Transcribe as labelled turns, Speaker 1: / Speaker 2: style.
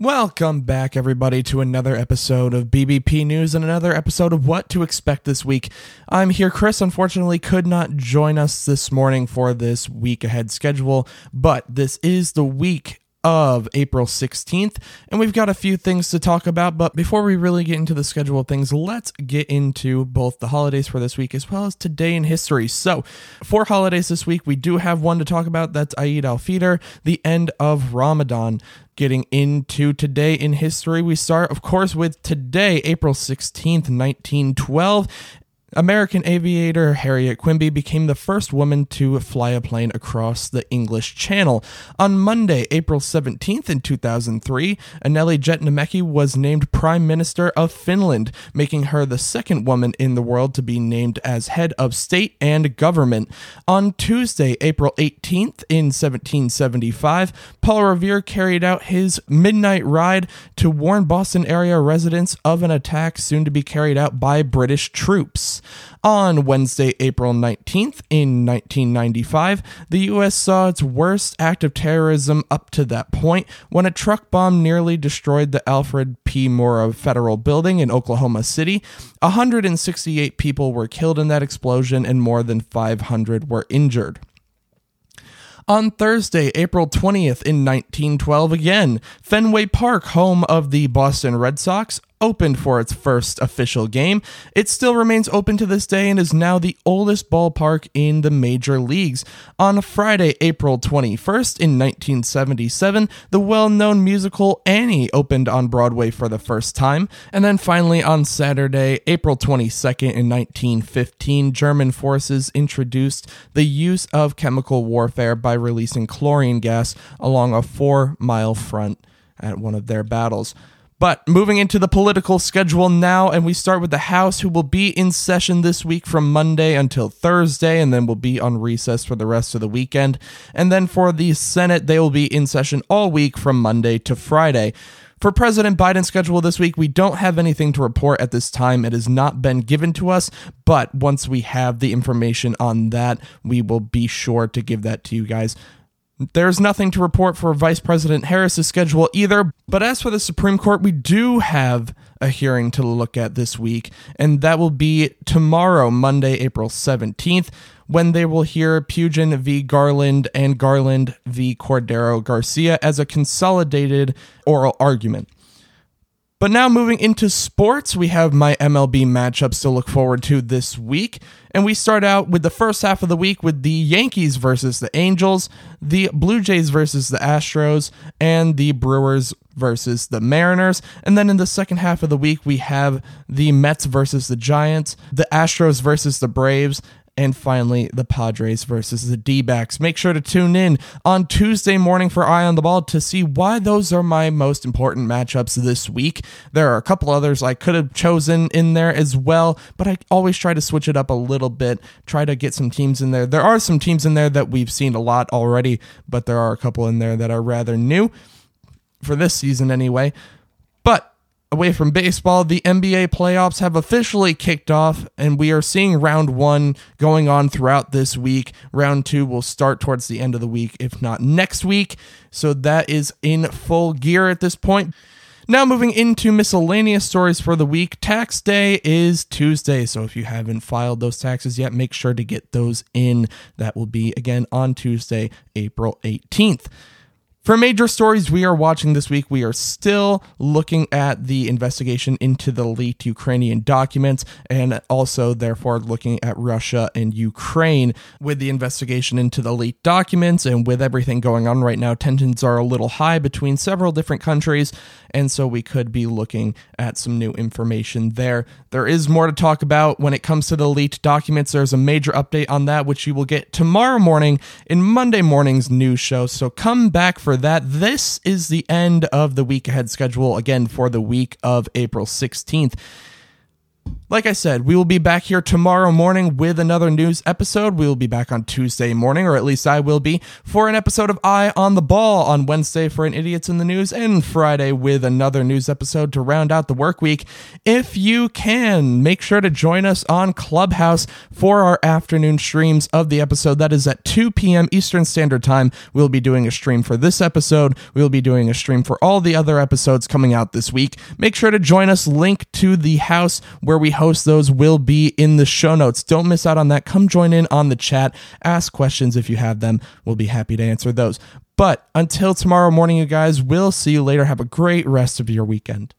Speaker 1: Welcome back, everybody, to another episode of BBP News and another episode of What to Expect This Week. I'm here. Chris, unfortunately, could not join us this morning for this week ahead schedule, but this is the week of April 16th, and we've got a few things to talk about. But before we really get into the schedule of things, let's get into both the holidays for this week as well as today in history. So, for holidays this week, we do have one to talk about that's Eid al Fitr, the end of Ramadan getting into today in history. We start, of course, with today, April 16th, 1912. American aviator Harriet Quimby became the first woman to fly a plane across the English Channel. On Monday, April 17th in 2003, Anneli Jäätteenmäki was named Prime Minister of Finland, making her the second woman in the world to be named as head of state and government. On Tuesday, April 18th in 1775, Paul Revere carried out his midnight ride to warn Boston area residents of an attack soon to be carried out by British troops. On Wednesday, April 19th, in 1995, the U.S. saw its worst act of terrorism up to that point when a truck bomb nearly destroyed the Alfred P. Murrah Federal Building in Oklahoma City. 168 people were killed in that explosion and more than 500 were injured. On Thursday, April 20th in 1912 again, Fenway Park, home of the Boston Red Sox, opened for its first official game. It still remains open to this day and is now the oldest ballpark in the major leagues. On Friday, April 21st in 1977, the well-known musical Annie opened on Broadway for the first time. And then finally on Saturday, April 22nd in 1915, German forces introduced the use of chemical warfare by releasing chlorine gas along a 4-mile front at one of their battles. But moving into the political schedule now, and we start with the House, who will be in session this week from Monday until Thursday, and then will be on recess for the rest of the weekend. And then for the Senate, they will be in session all week from Monday to Friday. For President Biden's schedule this week, we don't have anything to report at this time. It has not been given to us, but once we have the information on that, we will be sure to give that to you guys. There's nothing to report for Vice President Harris's schedule either, but as for the Supreme Court, we do have a hearing to look at this week, and that will be tomorrow, Monday, April 17th, when they will hear Pugin v. Garland and Garland v. Cordero Garcia as a consolidated oral argument. But now moving into sports, we have my MLB matchups to look forward to this week. And we start out with the first half of the week with the Yankees versus the Angels, the Blue Jays versus the Astros, and the Brewers versus the Mariners. And then in the second half of the week, we have the Mets versus the Giants, the Astros versus the Braves, and finally the Padres versus the D backs. Make sure to tune in on Tuesday morning for Eye on the Ball to see why those are my most important matchups this week. There are a couple others I could have chosen in there as well, but I always try to switch it up a little bit, try to get some teams in there. There are some teams in there that we've seen a lot already, but there are a couple in there that are rather new for this season anyway. Away from baseball, the NBA playoffs have officially kicked off, and we are seeing round one going on throughout this week. Round two will start towards the end of the week, if not next week. So that is in full gear at this point. Now, moving into miscellaneous stories for the week. Tax day is Tuesday, so if you haven't filed those taxes yet, make sure to get those in. That will be again on Tuesday, April 18th. For major stories we are watching this week, we are still looking at the investigation into the leaked Ukrainian documents and also, therefore, looking at Russia and Ukraine. With the investigation into the leaked documents and with everything going on right now, tensions are a little high between several different countries, and so we could be looking at some new information there. There is more to talk about when it comes to the leaked documents. There's a major update on that, which you will get tomorrow morning in Monday morning's news show. So come back for that. This is the end of the week ahead schedule again for the week of April 16th. Like I said, we will be back here tomorrow morning with another news episode. We will be back on Tuesday morning, or at least I will be, for an episode of Eye on the Ball on Wednesday for an Idiots in the News, and Friday with another news episode to round out the work week. If you can, make sure to join us on Clubhouse for our afternoon streams of the episode. That is at 2 p.m. Eastern Standard Time. We'll be doing a stream for this episode. We'll be doing a stream for all the other episodes coming out this week. Make sure to join us. Link to the house where we host those will be in the show notes. Don't miss out on that. Come join in on the chat. Ask questions if you have them. We'll be happy to answer those. But until tomorrow morning, you guys, we'll see you later. Have a great rest of your weekend.